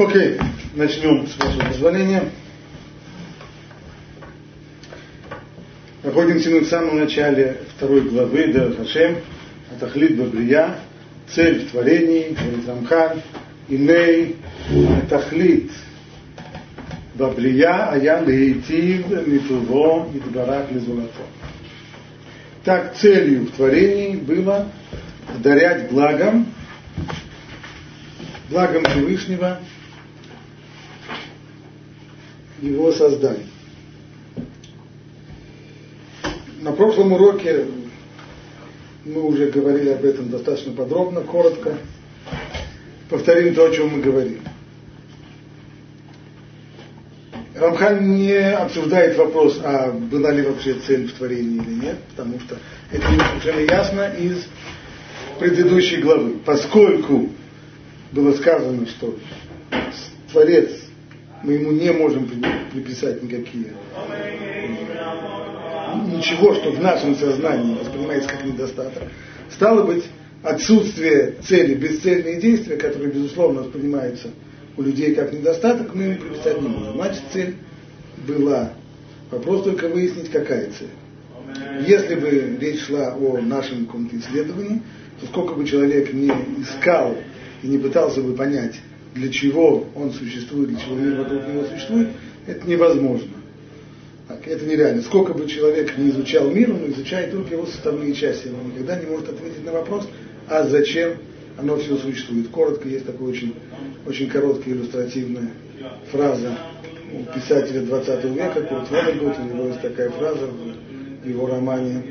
Окей, начнем с вашего позволения. Находимся мы в самом начале второй главы Дер Хашем, Атахлит Бабрия, цель в творении, говорит Рамхан, Иней Атахлит Бабрия, Аян Лейтив, Митуво, Митбарак Лизулато. Так целью в творении было дарять благом, благом Всевышнего его создание. На прошлом уроке мы уже говорили об этом достаточно подробно, коротко. Повторим то, о чем мы говорили. Рамхан не обсуждает вопрос, а была ли вообще цель в творении или нет, потому что это совершенно ясно из предыдущей главы. Поскольку было сказано, что Творец, мы ему не можем приписать никакие ничего, что в нашем сознании воспринимается как недостаток. Стало быть, отсутствие цели, бесцельные действия, которые, безусловно, воспринимаются у людей как недостаток, мы ему приписать не можем. Значит, цель была. Вопрос только выяснить, какая цель. Если бы речь шла о нашем каком-то исследовании, то сколько бы человек не искал и не пытался бы понять, для чего он существует, для чего мир вокруг него существует, это невозможно. Так, это нереально. Сколько бы человек не изучал мир, он изучает только его составные части. Он никогда не может ответить на вопрос, а зачем оно все существует. Коротко есть такая очень, очень короткая иллюстративная фраза у писателя 20 века, Курт Воннегут, у него есть такая фраза в его романе,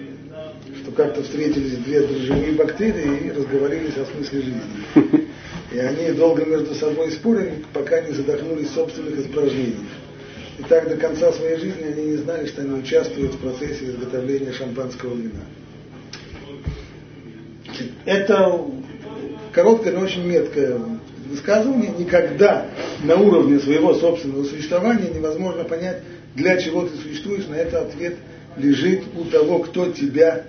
что как-то встретились две дрожжевые бактерии и разговорились о смысле жизни. И они долго между собой спорили, пока не задохнулись собственных испражнениях. И так до конца своей жизни они не знали, что они участвуют в процессе изготовления шампанского вина. Это короткое, но очень меткое высказывание. Никогда на уровне своего собственного существования невозможно понять, для чего ты существуешь. На это ответ лежит у того, кто тебя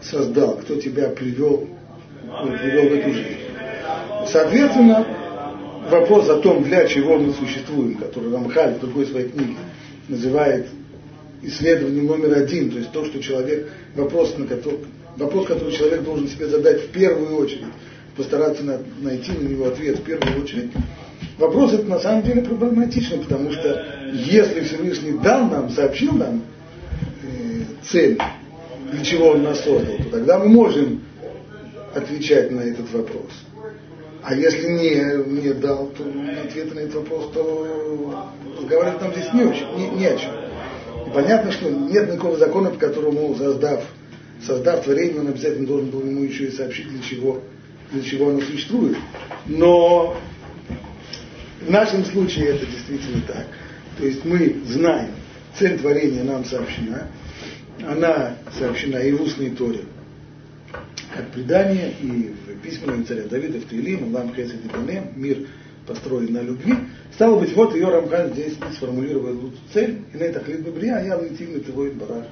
создал, кто тебя привел, привел в эту жизнь. Соответственно, вопрос о том, для чего мы существуем, который Рамхаль в другой своей книге называет исследованием номер один, то есть то, что человек, вопрос, на который, вопрос, который человек должен себе задать в первую очередь, постараться на, найти на него ответ в первую очередь. Вопрос этот на самом деле проблематичный, потому что если Всевышний дал нам, сообщил нам э, цель, для чего он нас создал, то тогда мы можем отвечать на этот вопрос. А если не, не дал то ответа на этот вопрос, то разговаривать нам здесь не, очень, не, не о чем. И понятно, что нет никакого закона, по которому, создав, создав творение, он обязательно должен был ему еще и сообщить, для чего, для чего оно существует. Но в нашем случае это действительно так. То есть мы знаем, цель творения нам сообщена, она сообщена и в устной торе, как предание, и в письменном царя Давида в Туилим, Лам Хесед мир построен на любви. Стало быть, вот ее Рамхан здесь сформулировал эту цель, и на это хлеб брия, я летим твой барах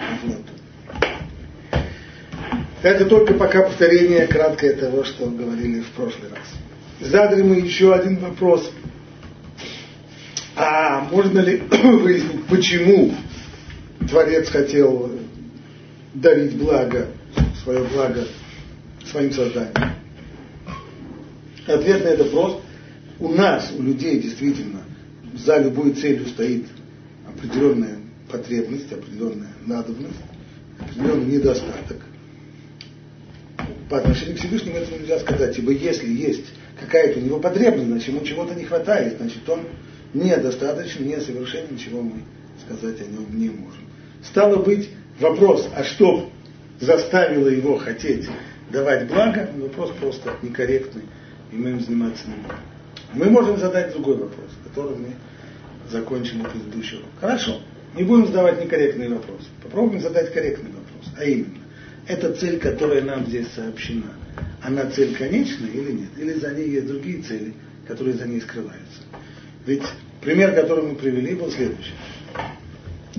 Это только пока повторение краткое того, что говорили в прошлый раз. Задали мы еще один вопрос. А можно ли выяснить, почему Творец хотел дарить благо, свое благо своим созданием? Ответ на этот вопрос у нас, у людей действительно, за любой целью стоит определенная потребность, определенная надобность, определенный недостаток. По отношению к Всевышнему это нельзя сказать, ибо если есть какая-то у него потребность, значит ему чего-то не хватает, значит он недостаточно, несовершенен, ничего мы сказать о нем не можем. Стало быть, вопрос, а что заставило его хотеть давать благо, вопрос просто некорректный, и мы им заниматься не будем. Мы можем задать другой вопрос, который мы закончили предыдущий урок. Хорошо, не будем задавать некорректные вопросы. Попробуем задать корректный вопрос. А именно, эта цель, которая нам здесь сообщена, она цель конечная или нет? Или за ней есть другие цели, которые за ней скрываются? Ведь пример, который мы привели, был следующий.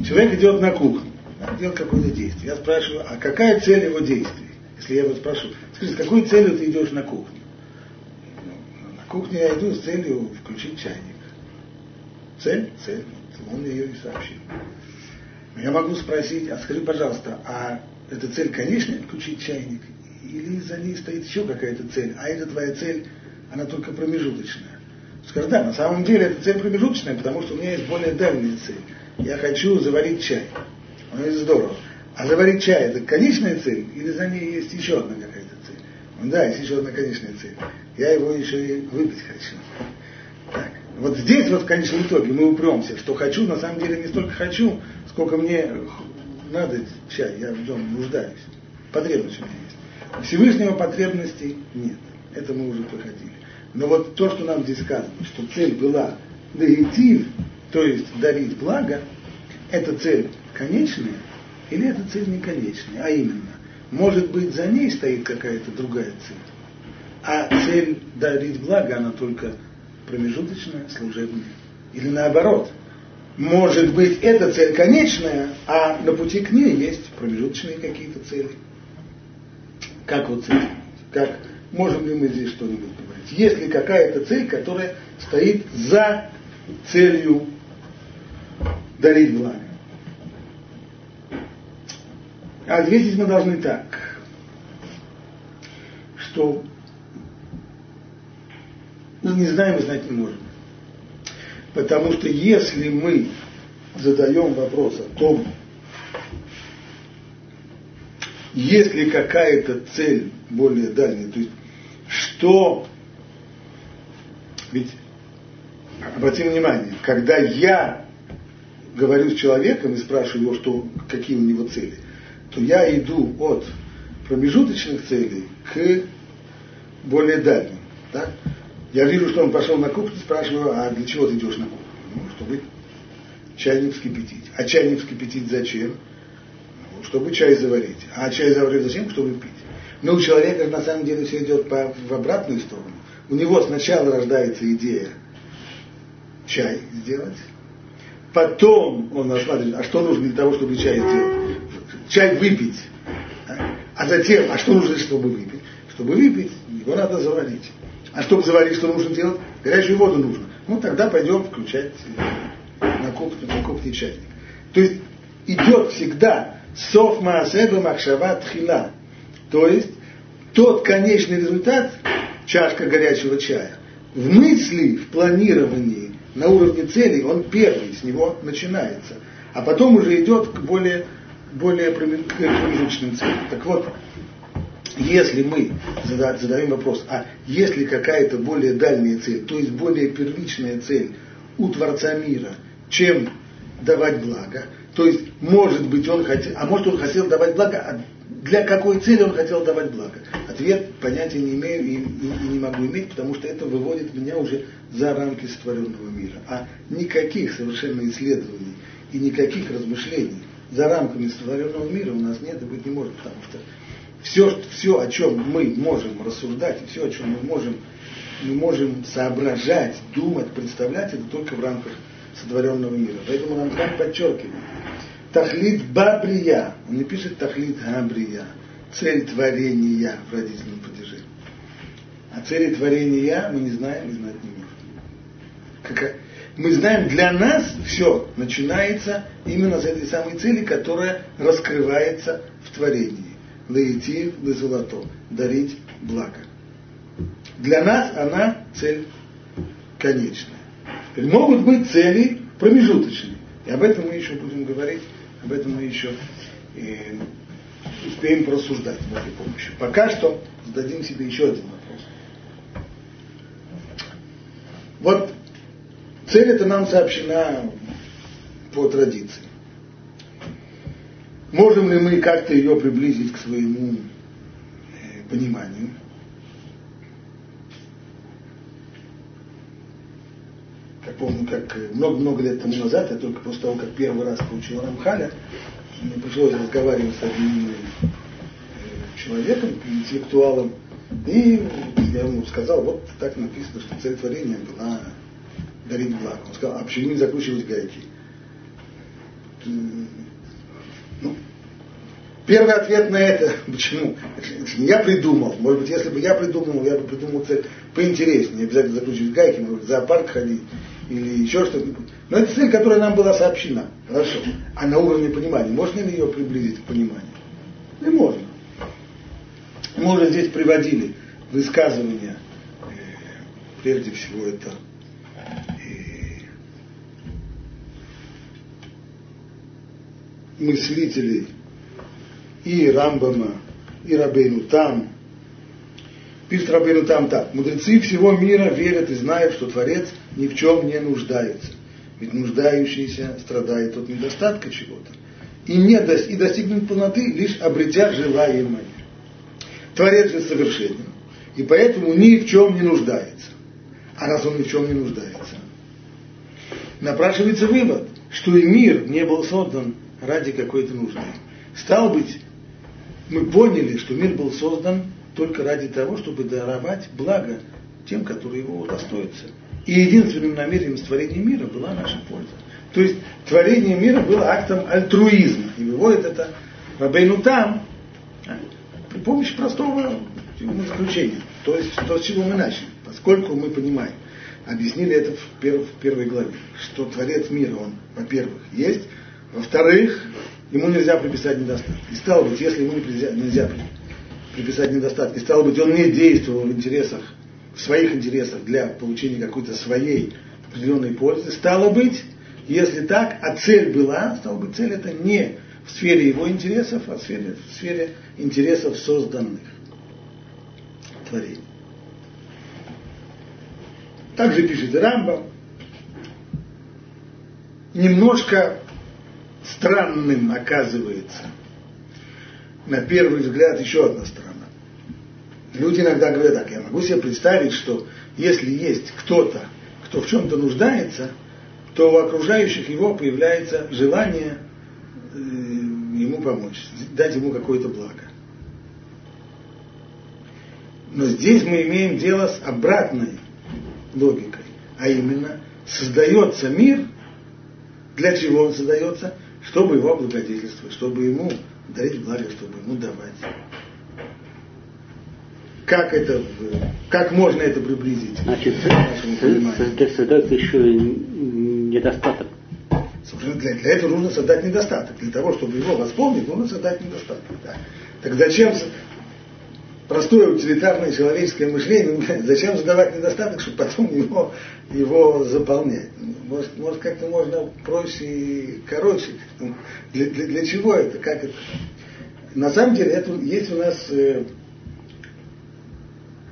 Человек идет на кухню, делает какое-то действие. Я спрашиваю, а какая цель его действия? Если я его спрашиваю, скажи, с какой целью ты идешь на кухню? кухню я иду с целью включить чайник. Цель? Цель. Он мне ее и сообщил. Я могу спросить, а скажи, пожалуйста, а эта цель конечная включить чайник? Или за ней стоит еще какая-то цель? А эта твоя цель, она только промежуточная? Скажи, да, на самом деле эта цель промежуточная, потому что у меня есть более дальняя цель. Я хочу заварить чай. Ну, это здорово. А заварить чай это конечная цель, или за ней есть еще одна какая-то цель? Он, да, есть еще одна конечная цель. Я его еще и выпить хочу. Так. Вот здесь вот в конечном итоге мы упремся, что хочу, на самом деле не столько хочу, сколько мне надо чай, я в нем нуждаюсь. Потребность у меня есть. Всевышнего потребностей нет. Это мы уже проходили. Но вот то, что нам здесь сказано, что цель была дагитив, то есть дарить благо, это цель конечная или это цель не конечная, а именно, может быть, за ней стоит какая-то другая цель, а цель дарить благо, она только промежуточная, служебная. Или наоборот, может быть, эта цель конечная, а на пути к ней есть промежуточные какие-то цели. Как вот цель? Как можем ли мы здесь что-нибудь говорить? Есть ли какая-то цель, которая стоит за целью дарить благо? А ответить мы должны так, что ну, не знаем и знать не можем. Потому что если мы задаем вопрос о том, есть ли какая-то цель более дальняя, то есть что, ведь обратим внимание, когда я говорю с человеком и спрашиваю его, что, какие у него цели, то я иду от промежуточных целей к более дальним. Так? Я вижу, что он пошел на кухню, спрашиваю, а для чего ты идешь на кухню? Ну, чтобы чайник вскипятить. А чайник вскипятить зачем? Ну, чтобы чай заварить. А чай заварить зачем? Чтобы пить. Но у человека на самом деле все идет по, в обратную сторону. У него сначала рождается идея чай сделать, потом он рассматривает, а что нужно для того, чтобы чай сделать? Чай выпить. А затем, а что нужно, чтобы выпить? Чтобы выпить, его надо заварить. А чтобы заварить, что нужно делать? Горячую воду нужно. Ну, тогда пойдем включать на кухне, на кухне чайник. То есть идет всегда сов маасеба махшава тхила. То есть тот конечный результат, чашка горячего чая, в мысли, в планировании, на уровне целей, он первый, с него начинается. А потом уже идет к более, более промежуточным целям. Так вот, если мы задаем вопрос, а есть ли какая-то более дальняя цель, то есть более первичная цель у Творца мира, чем давать благо, то есть, может быть, он хотел, а может, он хотел давать благо, а для какой цели он хотел давать благо? Ответ понятия не имею и, и, и не могу иметь, потому что это выводит меня уже за рамки сотворенного мира. А никаких совершенно исследований и никаких размышлений за рамками сотворенного мира у нас нет и быть не может, потому что все, все, о чем мы можем рассуждать, все, о чем мы можем, мы можем соображать, думать, представлять, это только в рамках сотворенного мира. Поэтому Рамхан подчеркивает, Тахлит Бабрия, он не пишет Тахлит Габрия, цель творения в родительном падеже. А цели творения мы не знаем и знать не можем. Как, мы знаем, для нас все начинается именно с этой самой цели, которая раскрывается в творении лаитив золото, дарить благо. Для нас она цель конечная. Теперь могут быть цели промежуточные. И об этом мы еще будем говорить, об этом мы еще э, успеем порассуждать с Божьей помощью. Пока что зададим себе еще один вопрос. Вот цель эта нам сообщена по традиции. Можем ли мы как-то ее приблизить к своему э, пониманию? Я помню, как много-много лет тому назад, я только после того, как первый раз получил Рамхаля, мне пришлось разговаривать с одним э, человеком, интеллектуалом, и я ему сказал, вот так написано, что цель творения была дарить благо. Он сказал, а не закручивать гайки? Первый ответ на это, почему? Это не я придумал. Может быть, если бы я придумал, я бы придумал цель поинтереснее. Не обязательно заключить гайки, может быть, в зоопарк ходить или еще что-нибудь. Но это цель, которая нам была сообщена. Хорошо. А на уровне понимания, можно ли ее приблизить к пониманию? Не можно. Мы уже здесь приводили высказывания, э, прежде всего это мыслителей и Рамбама, и Рабейну Там. Пишет Рабейну Там так. Мудрецы всего мира верят и знают, что Творец ни в чем не нуждается. Ведь нуждающийся страдает от недостатка чего-то. И, не до, и достигнет полноты, лишь обретя желаемое. Творец же совершенен. И поэтому ни в чем не нуждается. А раз он ни в чем не нуждается, напрашивается вывод, что и мир не был создан ради какой-то нужды. Стало быть, мы поняли, что мир был создан только ради того, чтобы даровать благо тем, которые его удостоятся. И единственным намерением творения мира была наша польза. То есть творение мира было актом альтруизма. И выводит это Рабейну там а, при помощи простого заключения. То есть то, с чего мы начали. Поскольку мы понимаем, объяснили это в, перв, в первой главе, что Творец мира, он, во-первых, есть, во-вторых, ему нельзя приписать недостатки. И стало быть, если ему нельзя, нельзя приписать недостатки, стало быть, он не действовал в интересах, в своих интересах для получения какой-то своей определенной пользы, стало быть, если так, а цель была, стало быть, цель это не в сфере его интересов, а в сфере, в сфере интересов созданных творений. Также пишет Рамба, немножко странным оказывается на первый взгляд еще одна сторона. Люди иногда говорят так, я могу себе представить, что если есть кто-то, кто в чем-то нуждается, то у окружающих его появляется желание э, ему помочь, дать ему какое-то благо. Но здесь мы имеем дело с обратной логикой, а именно создается мир, для чего он создается? Чтобы его облагодетельствовать, чтобы ему дарить благо, чтобы ему давать. Как это, как можно это приблизить? Значит, создать еще недостаток. Для, для этого нужно создать недостаток. Для того, чтобы его восполнить, нужно создать недостаток. Да. Так зачем простое утилитарное человеческое мышление, ну, зачем задавать недостаток, чтобы потом его, его заполнять? Может, может как-то можно проще и короче. Для, для, для чего это? Как это? На самом деле это, есть у нас э,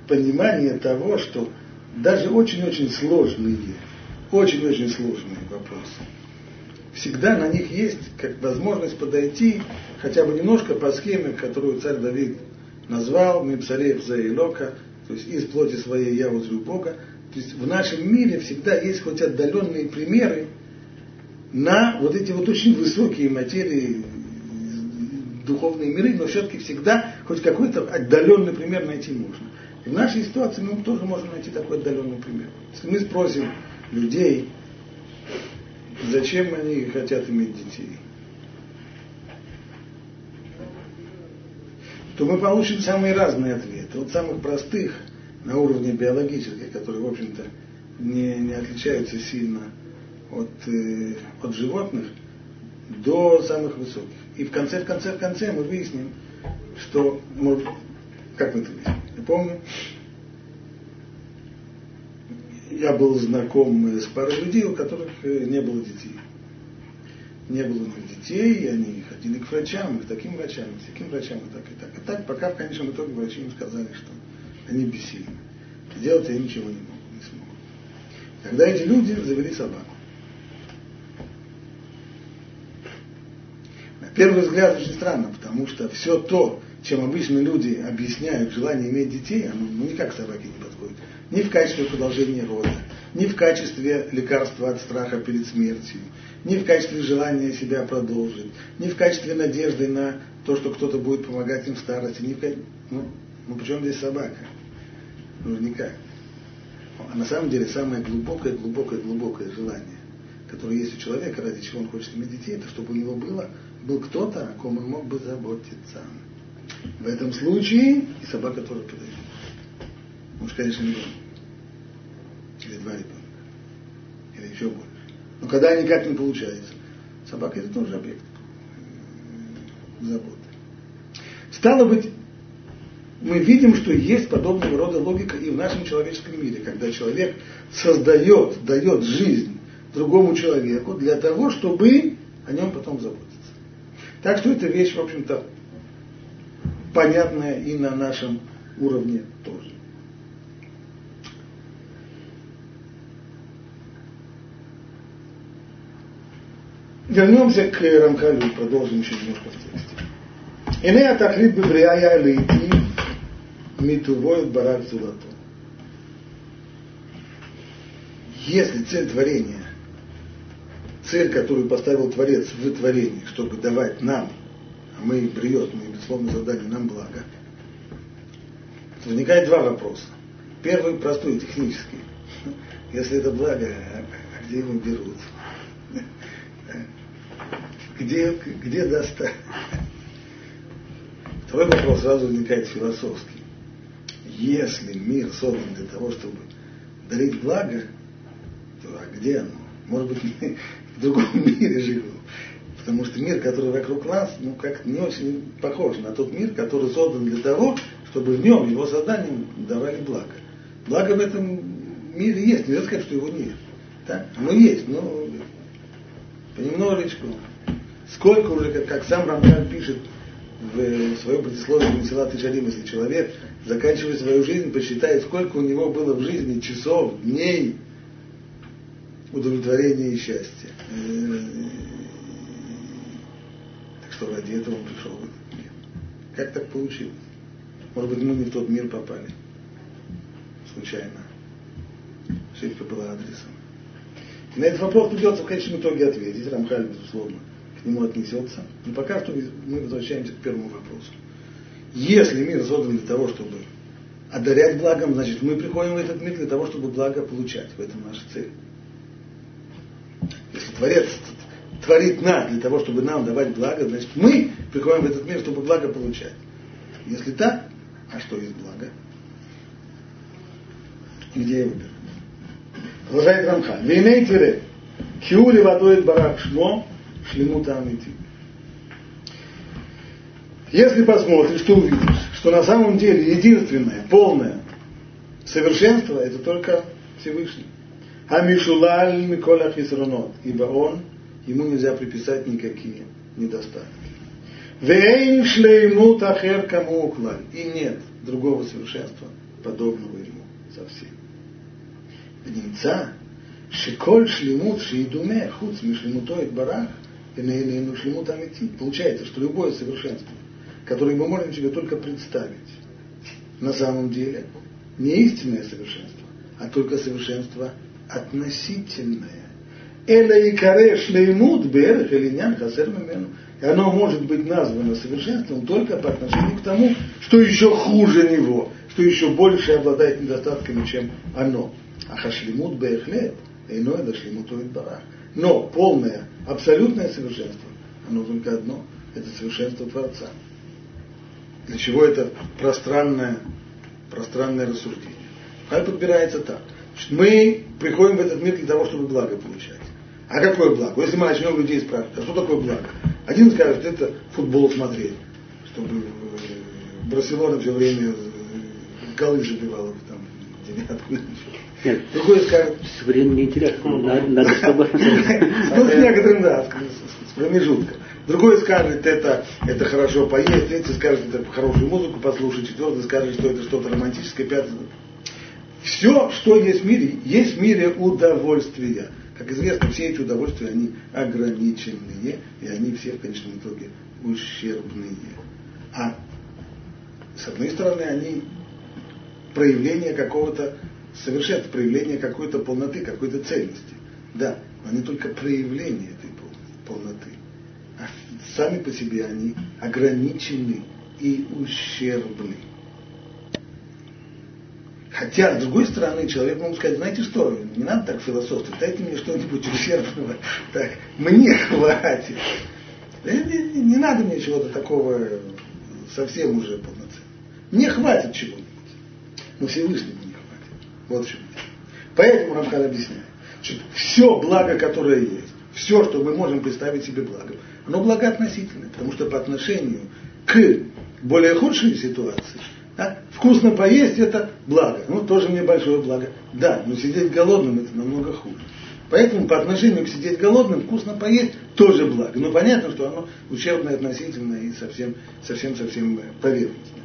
понимание того, что даже очень-очень сложные, очень-очень сложные вопросы, всегда на них есть как возможность подойти хотя бы немножко по схеме, которую царь Давид назвал Мипсарев за Илока, то есть из плоти своей я узрю Бога. То есть в нашем мире всегда есть хоть отдаленные примеры на вот эти вот очень высокие материи, духовные миры, но все-таки всегда хоть какой-то отдаленный пример найти можно. И в нашей ситуации мы тоже можем найти такой отдаленный пример. Если мы спросим людей, зачем они хотят иметь детей, то мы получим самые разные ответы. От самых простых на уровне биологических, которые, в общем-то, не, не отличаются сильно от, э, от животных, до самых высоких. И в конце, в конце, в конце мы выясним, что, может, как мы это выясним? Я помню, я был знаком с парой людей, у которых э, не было детей не было у них детей, и они ходили к врачам, и к таким врачам, и к таким врачам, и так, и так, и так, пока в конечном итоге врачи им сказали, что они бессильны. Делать они ничего не могут, не смогут. Тогда эти люди завели собаку. На первый взгляд очень странно, потому что все то, чем обычно люди объясняют желание иметь детей, оно ну, никак собаке не подходит. Ни в качестве продолжения рода, ни в качестве лекарства от страха перед смертью, ни в качестве желания себя продолжить, ни в качестве надежды на то, что кто-то будет помогать им в старости, ни в качестве... Ну, ну почему здесь собака? Ну, никак. А на самом деле самое глубокое, глубокое, глубокое желание, которое есть у человека, ради чего он хочет иметь детей, это чтобы у него было был кто-то, о ком он мог бы заботиться. В этом случае и собака тоже подойдет. Муж, конечно, не. Или два ребенка. Или еще больше. Но когда никак не получается, собака это тоже объект заботы. Стало быть, мы видим, что есть подобного рода логика и в нашем человеческом мире, когда человек создает, дает жизнь другому человеку для того, чтобы о нем потом заботиться. Так что эта вещь, в общем-то, понятная и на нашем уровне тоже. Вернемся к Рамхалю и продолжим еще немножко в тексте. Ине атахлит бебрия лейти митувой барак зулато. Если цель творения, цель, которую поставил Творец в творении, чтобы давать нам, а мы бриет, мы безусловно задали нам благо, то возникает два вопроса. Первый простой, технический. Если это благо, а где его берут? Где, где достать? Второй вопрос сразу возникает философский. Если мир создан для того, чтобы дарить благо, то а где оно? Может быть, мы в другом мире живем. Потому что мир, который вокруг нас, ну, как не очень похож на тот мир, который создан для того, чтобы в нем, его созданием давали благо. Благо в этом мире есть, нельзя сказать, что его нет. Так? Оно есть, но понемножечку. Сколько уже, как, как сам Рамхан пишет в своем предисловии Месилат и Шарим, если человек, заканчивая свою жизнь, посчитает, сколько у него было в жизни часов, дней удовлетворения и счастья. Так что ради этого он пришел в этот мир. Как так получилось? Может быть, мы не в тот мир попали. Случайно. Ошибка была адресом. На этот вопрос придется в конечном итоге ответить. Рамхаль, безусловно, к нему отнесется. Но пока что мы возвращаемся к первому вопросу. Если мир создан для того, чтобы одарять благом, значит, мы приходим в этот мир для того, чтобы благо получать. В этом наша цель. Если Творец творит нас для того, чтобы нам давать благо, значит, мы приходим в этот мир, чтобы благо получать. Если так, а что есть благо? Где я выберу? Продолжает Рамхан. Вейней тире. Киули водой барак шмо шлемута Амити. Если посмотришь, ты увидишь, что на самом деле единственное, полное совершенство – это только Всевышний. Амишулаль Миколя Хисранот, ибо он, ему нельзя приписать никакие недостатки. Вейн шлеймут ахер кому И нет другого совершенства, подобного ему совсем. В Нельзя. Шиколь шлемут шиидуме хуц мишлемутой барах – шлемут аметит. Получается, что любое совершенство, которое мы можем себе только представить, на самом деле не истинное совершенство, а только совершенство относительное. Эля и каре шлеймут берех или нян хасер И оно может быть названо совершенством только по отношению к тому, что еще хуже него, что еще больше обладает недостатками, чем оно. А хашлимут бехлет, иное это шлимут барах. Но полное, абсолютное совершенство, оно только одно, это совершенство Творца. Для чего это пространное, пространное рассуждение? Хай подбирается так. Мы приходим в этот мир для того, чтобы благо получать. А какое благо? Если мы начнем людей спрашивать, а что такое благо? Один скажет, это футбол смотреть, чтобы Барселона все время голы забивала там девятку. Нет, другой скажет... Время интересно, надо, надо чтобы... Ну, с некоторым, да, с промежутком. Другой скажет, это, это хорошо поесть, третий скажет, это хорошую музыку послушать, четвертый скажет, что это что-то романтическое, пятый. Все, что есть в мире, есть в мире удовольствия. Как известно, все эти удовольствия, они ограниченные, и они все в конечном итоге ущербные. А с одной стороны, они проявление какого-то совершенства, проявление какой-то полноты, какой-то цельности. Да, но они только проявление этой полноты. А сами по себе они ограничены и ущербны. Хотя, с другой стороны, человек может сказать, знаете что, не надо так философствовать, дайте мне что-нибудь ущербного, так, мне хватит. Не, не, надо мне чего-то такого совсем уже полноценного. Мне хватит чего-нибудь. Но хватит. Вот в чем. Поэтому Рамхан объясняет, что все благо, которое есть, все, что мы можем представить себе благом, оно благо относительное, потому что по отношению к более худшей ситуации, да, вкусно поесть это благо, ну тоже мне большое благо. Да, но сидеть голодным это намного хуже. Поэтому по отношению к сидеть голодным вкусно поесть тоже благо. Но понятно, что оно ущербное относительно и совсем, совсем, совсем поверхностное.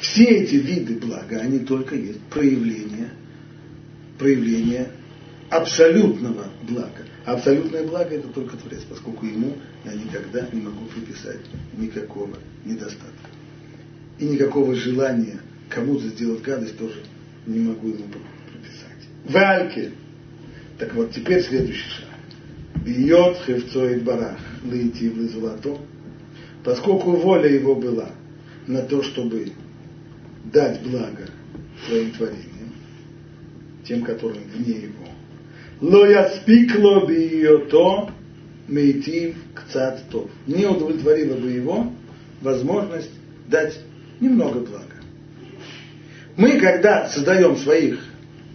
Все эти виды блага, они только есть проявление, проявление абсолютного блага. А абсолютное благо это только Творец, поскольку ему я никогда не могу приписать никакого недостатка. И никакого желания кому-то сделать гадость тоже не могу ему приписать. Вальке. Так вот, теперь следующий шаг. Бьет хевцоид барах, лейти в золото, поскольку воля его была на то, чтобы дать благо своим творениям, тем, которым вне его. Ло яспикло бы ее то, мейтив кцат тов. Не удовлетворила бы его возможность дать немного блага. Мы, когда создаем своих,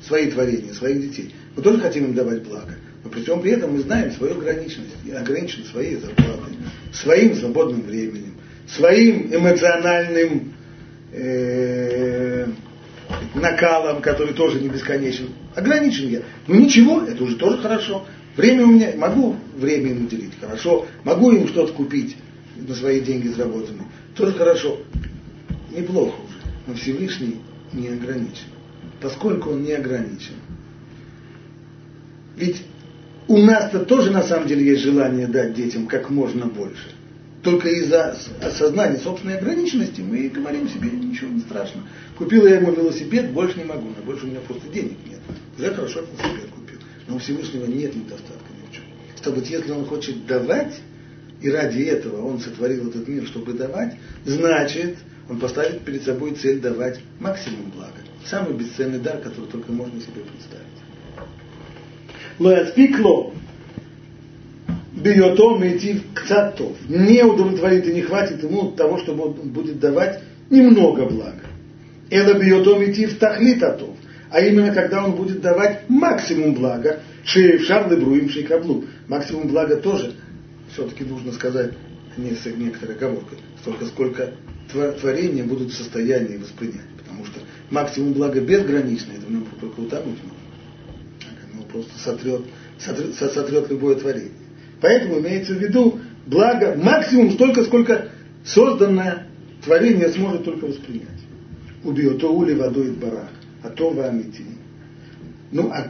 свои творения, своих детей, мы тоже хотим им давать благо. Но при всем при этом мы знаем свою ограниченность, ограниченность своей зарплатой, своим свободным временем, своим эмоциональным э, накалом, который тоже не бесконечен. Ограничен я. Ну ничего, это уже тоже хорошо. Время у меня, могу время им уделить, хорошо. Могу им что-то купить на свои деньги заработанные, тоже хорошо. Неплохо уже. Но Всевышний не ограничен. Поскольку он не ограничен. Ведь у нас-то тоже на самом деле есть желание дать детям как можно больше только из-за осознания собственной ограниченности мы говорим себе, ничего не страшно. Купил я ему велосипед, больше не могу, но больше у меня просто денег нет. Уже хорошо велосипед купил. Но у Всевышнего нет недостатка ни в чем. Стало быть, если он хочет давать, и ради этого он сотворил этот мир, чтобы давать, значит, он поставит перед собой цель давать максимум блага. Самый бесценный дар, который только можно себе представить. Лояцпикло Биотом идти к цатов. Не удовлетворит и не хватит ему того, чтобы он будет давать немного блага. Это биотом идти в тахлитатов. А именно, когда он будет давать максимум блага, шеев шарлы бруим шейкаблу. Максимум блага тоже, все-таки нужно сказать, не с некоторой оговоркой, столько, сколько творения будут в состоянии воспринять. Потому что максимум блага безграничный, это в нем только утонуть можно. Оно просто сотрет, сотрет, сотрет любое творение. Поэтому имеется в виду благо максимум столько, сколько созданное творение сможет только воспринять. Убью то ули водой барах, а то вамити. Ну, а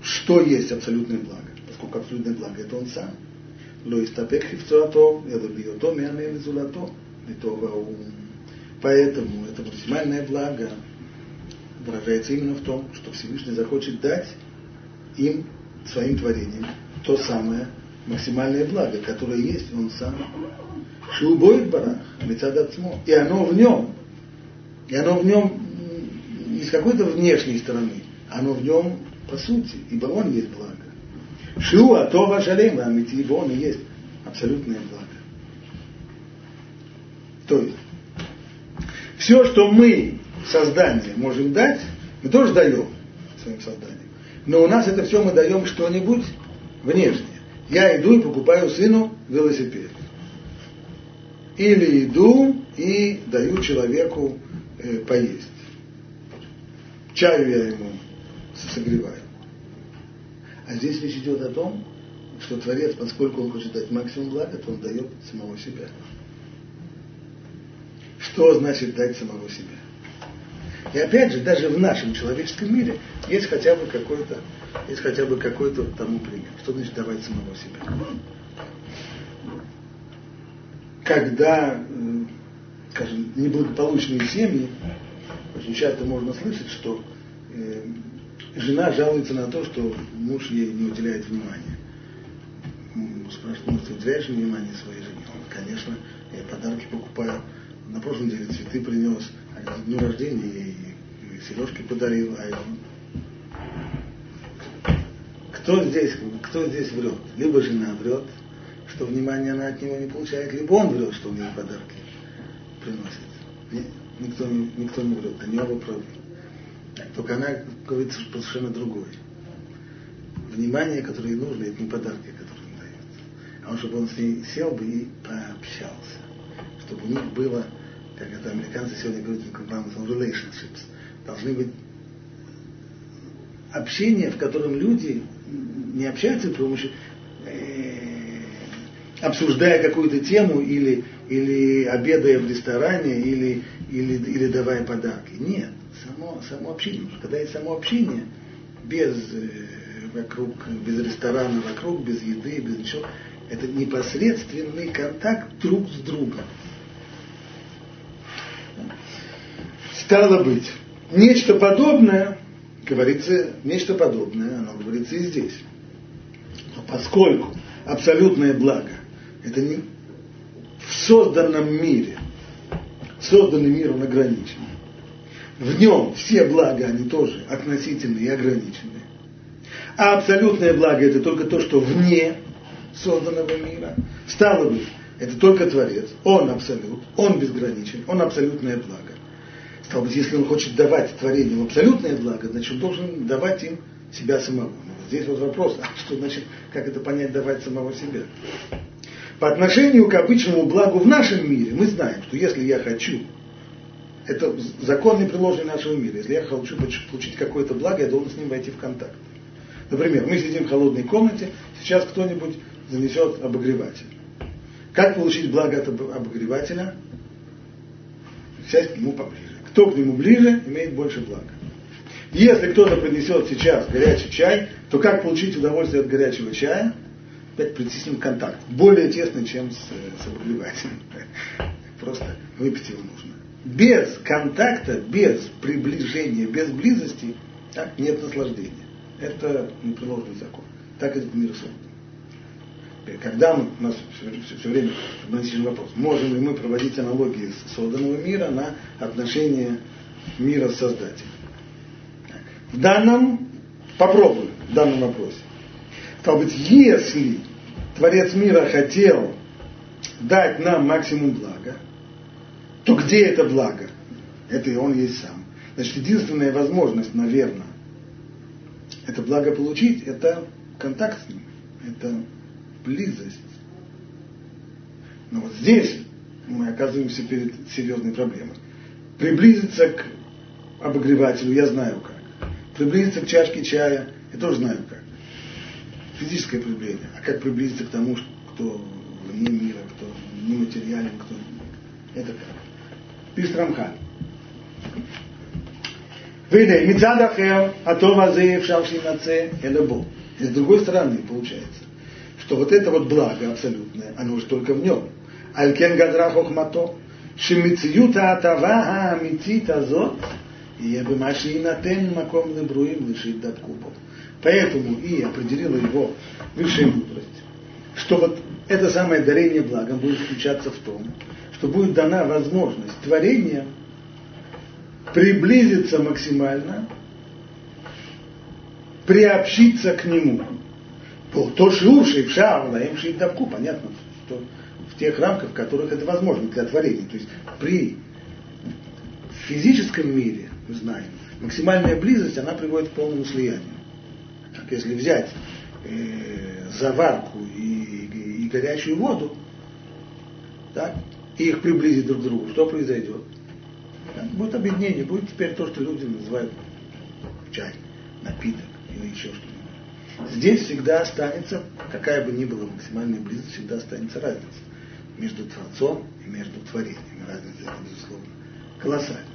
что есть абсолютное благо? Поскольку абсолютное благо это он сам. Ло истапек хивцуато, это биото миамем зулато, Поэтому это максимальное благо выражается именно в том, что Всевышний захочет дать им, своим творениям, то самое, максимальное благо, которое есть он сам. Шубой барах, мецадацмо. И оно в нем. И оно в нем не с какой-то внешней стороны. Оно в нем по сути, ибо он есть благо. Шуа, то вашалем, амити, ибо он и есть абсолютное благо. То есть, все, что мы, создание, можем дать, мы тоже даем своим созданием. Но у нас это все мы даем что-нибудь внешнее я иду и покупаю сыну велосипед. Или иду и даю человеку э, поесть. Чаю я ему согреваю. А здесь речь идет о том, что Творец, поскольку он хочет дать максимум блага, то он дает самого себя. Что значит дать самого себя? И опять же, даже в нашем человеческом мире есть хотя бы какой-то есть хотя бы какой-то тому пример. Что значит давать самого себя? Когда, скажем, неблагополучные семьи, очень часто можно слышать, что э, жена жалуется на то, что муж ей не уделяет внимания. Спрашивает, может, ты уделяешь внимание своей жене? Он, конечно, я подарки покупаю. На прошлой неделе цветы принес, а дню рождения ей сережки подарил, а кто здесь, кто здесь врет? Либо жена врет, что внимание она от него не получает, либо он врет, что он ей подарки приносит. Никто, никто не врет, они оба правы. Только она говорит совершенно другое. Внимание, которое ей нужно, это не подарки, которые он дает. А он, чтобы он с ней сел бы и пообщался. Чтобы у них было, как это американцы сегодня говорят, relationships. Должны быть общение, в котором люди не общаются при помощи, э, обсуждая какую-то тему или, или обедая в ресторане, или, или, или давая подарки. Нет, само, само общение. Потому что когда есть само общение, без, э, вокруг, без ресторана вокруг, без еды, без ничего, это непосредственный контакт друг с другом. Стало быть, нечто подобное говорится нечто подобное, оно говорится и здесь. Но поскольку абсолютное благо это не в созданном мире, созданный мир он ограничен. В нем все блага, они тоже относительные и ограниченные. А абсолютное благо это только то, что вне созданного мира. Стало быть, это только Творец, Он абсолют, Он безграничен, Он абсолютное благо. Стало быть, если он хочет давать творениям абсолютное благо, значит, он должен давать им себя самого. Здесь вот вопрос, а что значит, как это понять, давать самого себя? По отношению к обычному благу в нашем мире мы знаем, что если я хочу, это закон непреложный нашего мира, если я хочу получить какое-то благо, я должен с ним войти в контакт. Например, мы сидим в холодной комнате, сейчас кто-нибудь занесет обогреватель. Как получить благо от обогревателя? Сядь к нему поближе. Кто к нему ближе, имеет больше блага. Если кто-то принесет сейчас горячий чай, то как получить удовольствие от горячего чая? Опять прийти с ним в контакт. Более тесный, чем с, с обогревателем. Просто выпить его нужно. Без контакта, без приближения, без близости так, нет наслаждения. Это непреложный закон. Так этот мир создан когда мы, у нас все, все, время носим вопрос, можем ли мы проводить аналогии с созданного мира на отношение мира с Создателем. В данном, попробуем, в данном вопросе. Стало быть, если Творец мира хотел дать нам максимум блага, то где это благо? Это и он есть сам. Значит, единственная возможность, наверное, это благо получить, это контакт с ним. Это близость. Но вот здесь мы оказываемся перед серьезной проблемой. Приблизиться к обогревателю я знаю как. Приблизиться к чашке чая я тоже знаю как. Физическое приближение. А как приблизиться к тому, кто вне мира, кто нематериален, кто... Это как? Пишет Рамхан. Выдай, Мицадахер, а то вазы в шавши наце, это Бог. И с другой стороны, получается, что вот это вот благо абсолютное, оно уж только в нем. Алькен гадра хохмато, шемициюта атава амитит азот, и я бы маши на инатен маком лебруим лишит дат кубов. Поэтому и определила его высшая мудрость, что вот это самое дарение благом будет заключаться в том, что будет дана возможность творения приблизиться максимально, приобщиться к нему то шиур шейфшар, лаем шейдавку, понятно, что в тех рамках, в которых это возможно для творения. То есть при физическом мире, мы знаем, максимальная близость, она приводит к полному слиянию. Так, если взять э, заварку и, и горячую воду, так, и их приблизить друг к другу, что произойдет? Так, будет объединение, будет теперь то, что люди называют чай, напиток или еще что-то. Здесь всегда останется, какая бы ни была максимальная близость, всегда останется разница между Творцом и между творением. Разница это, безусловно, колоссальная.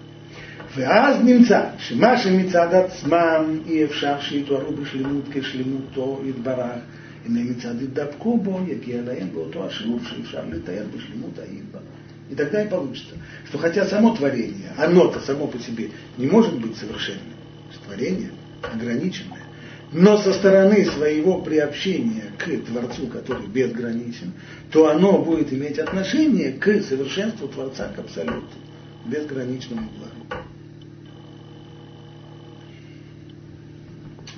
ואז נמצא שמה שמצד עצמם אי אפשר שיתוארו בשלמות כשלמותו יתברך, הנה מצד ידבקו בו, יגיע להם באותו השיעור שאפשר לתאר בשלמות האיבה. И тогда и получится, что хотя само творение, оно-то само по себе не может быть совершенным, творение ограниченное, но со стороны своего приобщения к Творцу, который безграничен, то оно будет иметь отношение к совершенству Творца, к абсолюту, безграничному благу.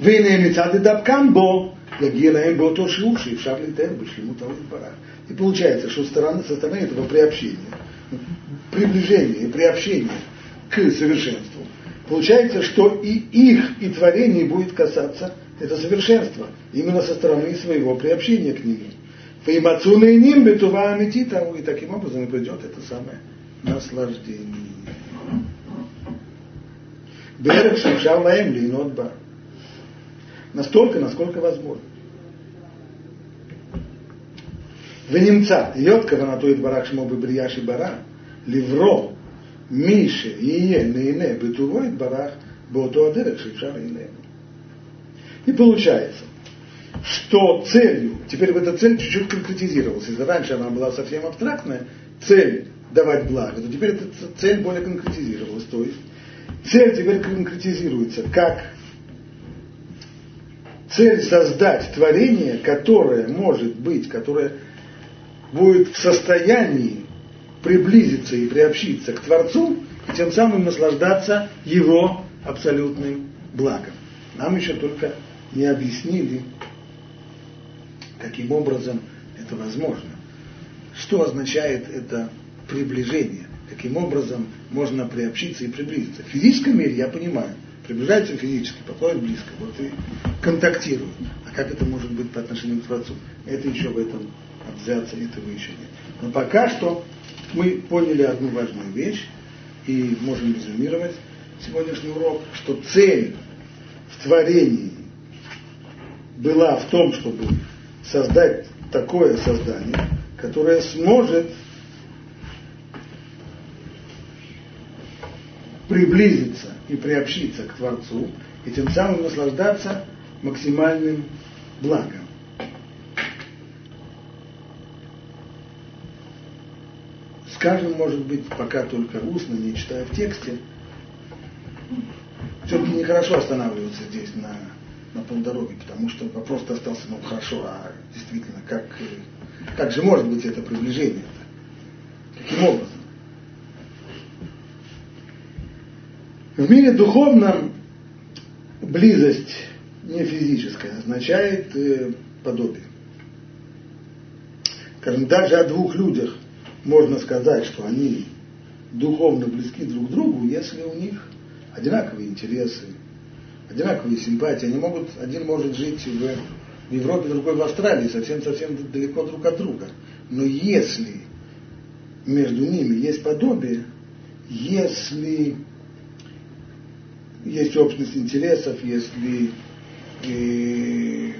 והנה מצד דבקן בו, Лагинаем был то шиуши, и в шарли тем вышли ему того барах. И получается, что стороны, со стороны этого приобщения, приближения и приобщения к совершенству, получается, что и их, и творение будет касаться это совершенство, именно со стороны своего приобщения к нему. Фаимацуна и ним бетува амитита, и таким образом и придет это самое наслаждение. Берег шимшал лаем линот бар. Настолько, насколько возможно. ונמצא, היות כוונתו יתברך שמו בבריאה שברא, לברוא מי שיהיה נהנה בטובו יתברך באותו הדרך שאפשר להנהן. И получается, что целью, теперь в эта цель чуть-чуть конкретизировалась, если раньше она была совсем абстрактная, цель давать благо, то теперь эта цель более конкретизировалась. То есть цель теперь конкретизируется как цель создать творение, которое может быть, которое будет в состоянии приблизиться и приобщиться к Творцу, и тем самым наслаждаться Его абсолютным благом. Нам еще только не объяснили, каким образом это возможно. Что означает это приближение? Каким образом можно приобщиться и приблизиться? В физическом мире я понимаю, приближаются физически, подходят близко, вот и контактируют. А как это может быть по отношению к Творцу? Это еще в этом абзаце, этого еще нет. Но пока что мы поняли одну важную вещь и можем резюмировать сегодняшний урок, что цель в творении была в том, чтобы создать такое создание, которое сможет приблизиться и приобщиться к Творцу, и тем самым наслаждаться максимальным благом. Скажем, может быть, пока только устно, не читая в тексте, все-таки нехорошо останавливаться здесь на на полдороги, потому что вопрос остался, ну хорошо, а действительно, как, как же может быть это приближение-то? Каким образом? В мире духовном близость не физическая означает э, подобие. Скажем, даже о двух людях можно сказать, что они духовно близки друг к другу, если у них одинаковые интересы, одинаковые симпатии. Они могут, один может жить в, Европе, другой в Австралии, совсем-совсем далеко друг от друга. Но если между ними есть подобие, если есть общность интересов, если э,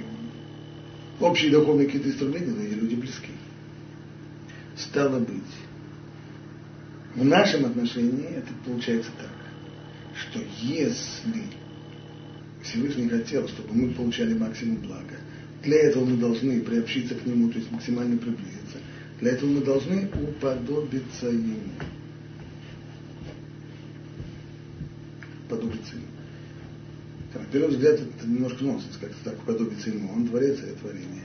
общие духовные какие-то стремления, эти люди близки. Стало быть, в нашем отношении это получается так, что если Всевышний хотел, чтобы мы получали максимум блага. Для этого мы должны приобщиться к Нему, то есть максимально приблизиться. Для этого мы должны уподобиться Ему. Подобиться Ему. На первый взгляд это немножко нонсенс, как так уподобиться Ему. Он творец, а я творение.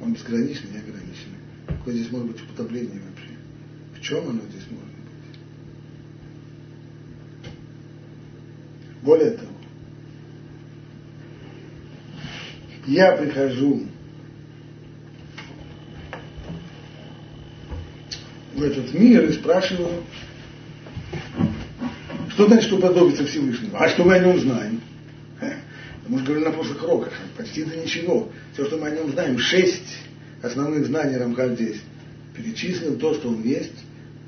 Он безграничный, неограниченный. Какое здесь может быть уподобление вообще? В чем оно здесь может быть? Более того, я прихожу в этот мир и спрашиваю, что значит уподобиться Всевышнему? А что мы о нем знаем? Мы же говорили на прошлых уроках, почти до ничего. Все, что мы о нем знаем, шесть основных знаний Рамхаль здесь перечислил, то, что он есть,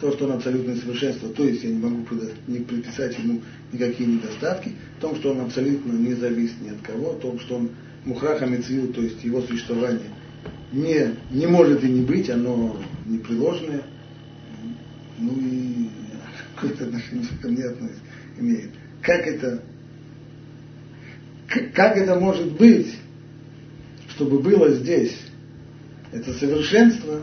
то, что он абсолютное совершенство, то есть я не могу не приписать ему никакие недостатки, в том, что он абсолютно не зависит ни от кого, в том, что он Мухраха Мецвил, то есть его существование, не, не может и не быть, оно непреложное, ну и какое-то отношение ко мне имеет. Как это, как это может быть, чтобы было здесь это совершенство,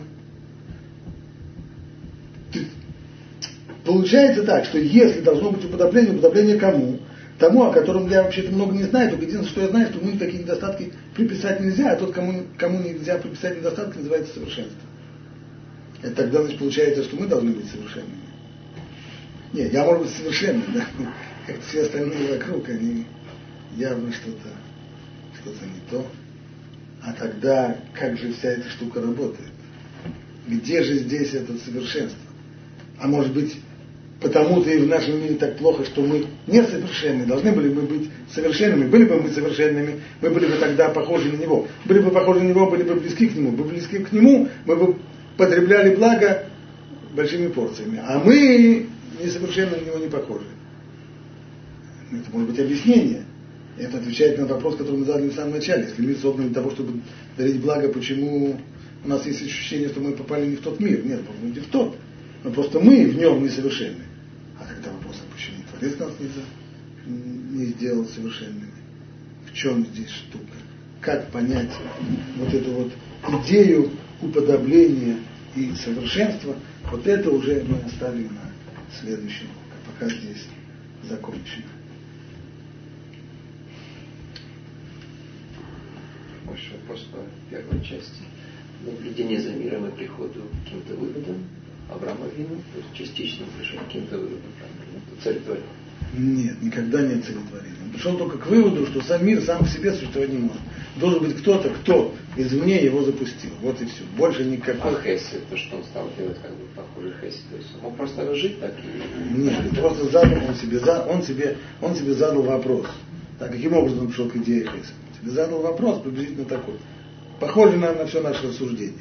Получается так, что если должно быть уподобление, уподобление кому? Тому, о котором я вообще-то много не знаю, только единственное, что я знаю, что ему такие недостатки приписать нельзя, а тот, кому, кому нельзя приписать недостатки, называется совершенство. Это тогда значит, получается, что мы должны быть совершенными. Нет, я может быть совершенным, да, как все остальные вокруг, они явно что-то что-то не то. А тогда как же вся эта штука работает? Где же здесь это совершенство? А может быть, потому-то и в нашем мире так плохо, что мы несовершенны. Должны были бы быть совершенными. Были бы мы совершенными, мы были бы тогда похожи на Него. Были бы похожи на Него, были бы близки к Нему. Были бы близки к Нему, мы бы потребляли благо большими порциями. А мы несовершенно на Него не похожи. Это может быть объяснение. Это отвечает на вопрос, который мы задали в самом начале. Если мир создан для того, чтобы дарить благо, почему у нас есть ощущение, что мы попали не в тот мир? Нет, не в тот. Но просто мы в нем несовершенны. Тогда вопрос, а почему Творец нас не, не сделал совершенными? В чем здесь штука? Как понять вот эту вот идею уподобления и совершенства? Вот это уже мы оставим на следующем, пока здесь закончено. Больше вопрос по первой части. Наблюдение за миром и приходу к каким-то выводам Авраама Вину, частично пришел к каким-то выводам, это цель творил. Нет, никогда не целетворил. Он пришел только к выводу, что сам мир сам по себе существовать не может. Должен быть кто-то, кто извне его запустил. Вот и все. Больше никакой... А Хесси, то, что он стал делать, как бы похоже Хесси, то есть он мог просто жить так и... Нет, просто задал, он себе, он себе, он себе задал вопрос. Так, каким образом он пришел к идее Хесси? Он себе задал вопрос приблизительно такой. Похоже на, на все наше рассуждение.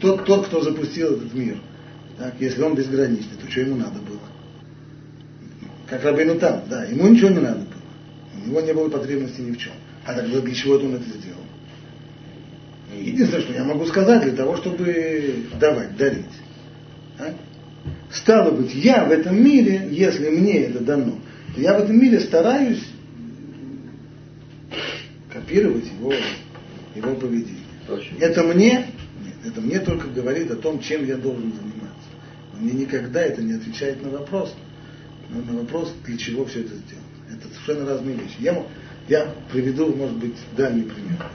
Тот, тот, кто запустил этот мир, так, если он безграничный, то что ему надо было? Как Рабейну там, да, ему ничего не надо было. У него не было потребности ни в чем. А тогда для чего он это сделал? Единственное, что я могу сказать, для того, чтобы давать, дарить. Так? Стало быть, я в этом мире, если мне это дано, то я в этом мире стараюсь копировать его, его поведение. Точно. Это мне, нет, это мне только говорит о том, чем я должен заниматься. Мне никогда это не отвечает на вопрос, на вопрос, для чего все это сделано. Это совершенно разные вещи. Я, я приведу, может быть, дальний пример.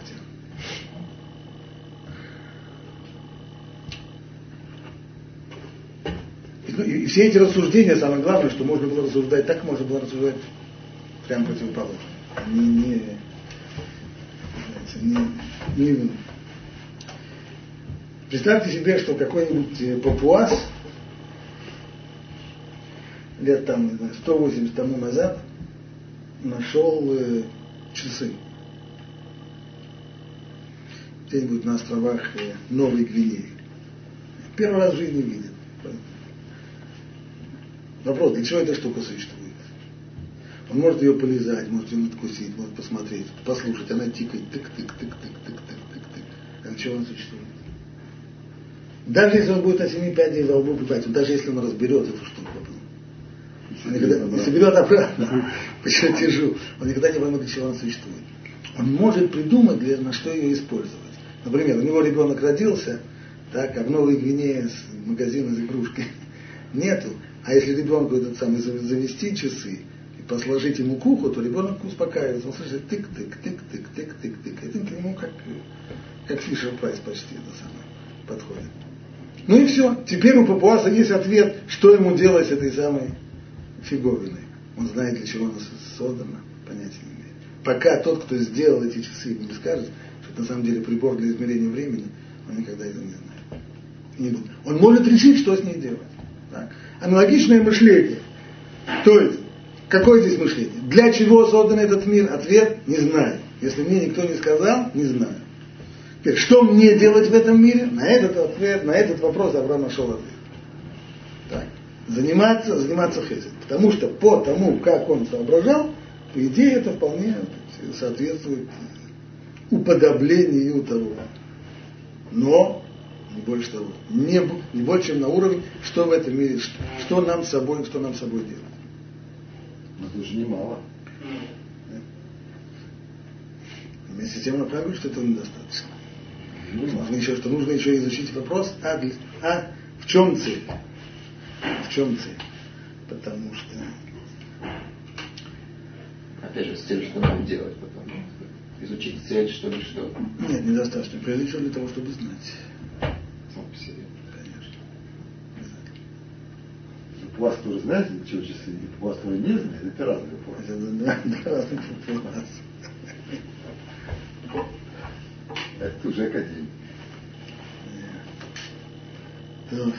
И, ну, и все эти рассуждения, самое главное, что можно было рассуждать так, можно было рассуждать прямо противоположно. Не, не, не, не, Представьте себе, что какой-нибудь э, папуас лет там, не знаю, 180 тому назад нашел э, часы. Где-нибудь на островах э, Новой Гвинеи. Первый раз в жизни видит. Вопрос, для чего эта штука существует? Он может ее полезать, может ее надкусить, может посмотреть, послушать. Она тикает, тык-тык-тык-тык-тык-тык-тык. А для чего она существует? Даже если он будет на семи пядей во лбу припать, даже если он разберет эту штуку, он никогда соберет обратно, почему тяжу, он никогда не поймет, для чего она существует. Он может придумать, для, на что ее использовать. Например, у него ребенок родился, так, а в Новой Гвинее магазина с игрушкой нету. А если ребенку этот самый завести часы и посложить ему к уху, то ребенок успокаивается. Он слышит тык-тык, тык-тык, тык-тык, тык. Это к нему как, как Фишер Прайс почти это самое подходит. Ну и все. Теперь у папуаса есть ответ, что ему делать с этой самой фиговиной. Он знает, для чего она создана, понятия не имеет. Пока тот, кто сделал эти часы, не скажет, что это на самом деле прибор для измерения времени, он никогда этого не знает. Не будет. Он может решить, что с ней делать. Так. Аналогичное мышление. То есть, какое здесь мышление? Для чего создан этот мир? Ответ – не знаю. Если мне никто не сказал, не знаю. Теперь, что мне делать в этом мире? На этот ответ, на этот вопрос Авраам нашел ответ. Так. Заниматься, заниматься хесед. Потому что по тому, как он соображал, по идее это вполне соответствует уподоблению того. Но не больше того, не, не больше, чем на уровне, что в этом мире, что, что нам с собой, что нам с собой делать. Но это же немало. Вместе с тем говорю, что этого недостаточно. Нужно еще, что нужно еще изучить вопрос, а, а в чем цель? В чем цель? Потому что... Опять же, с тем, что нам делать потом. Изучить цель, чтобы что? Нет, недостаточно. Прежде всего для того, чтобы знать. Сам по себе. Конечно. Папуас тоже знает, чего часы, и папуас тоже не знает, это разные папуасы. Это да, да, разные папуасы. Жека день. Так.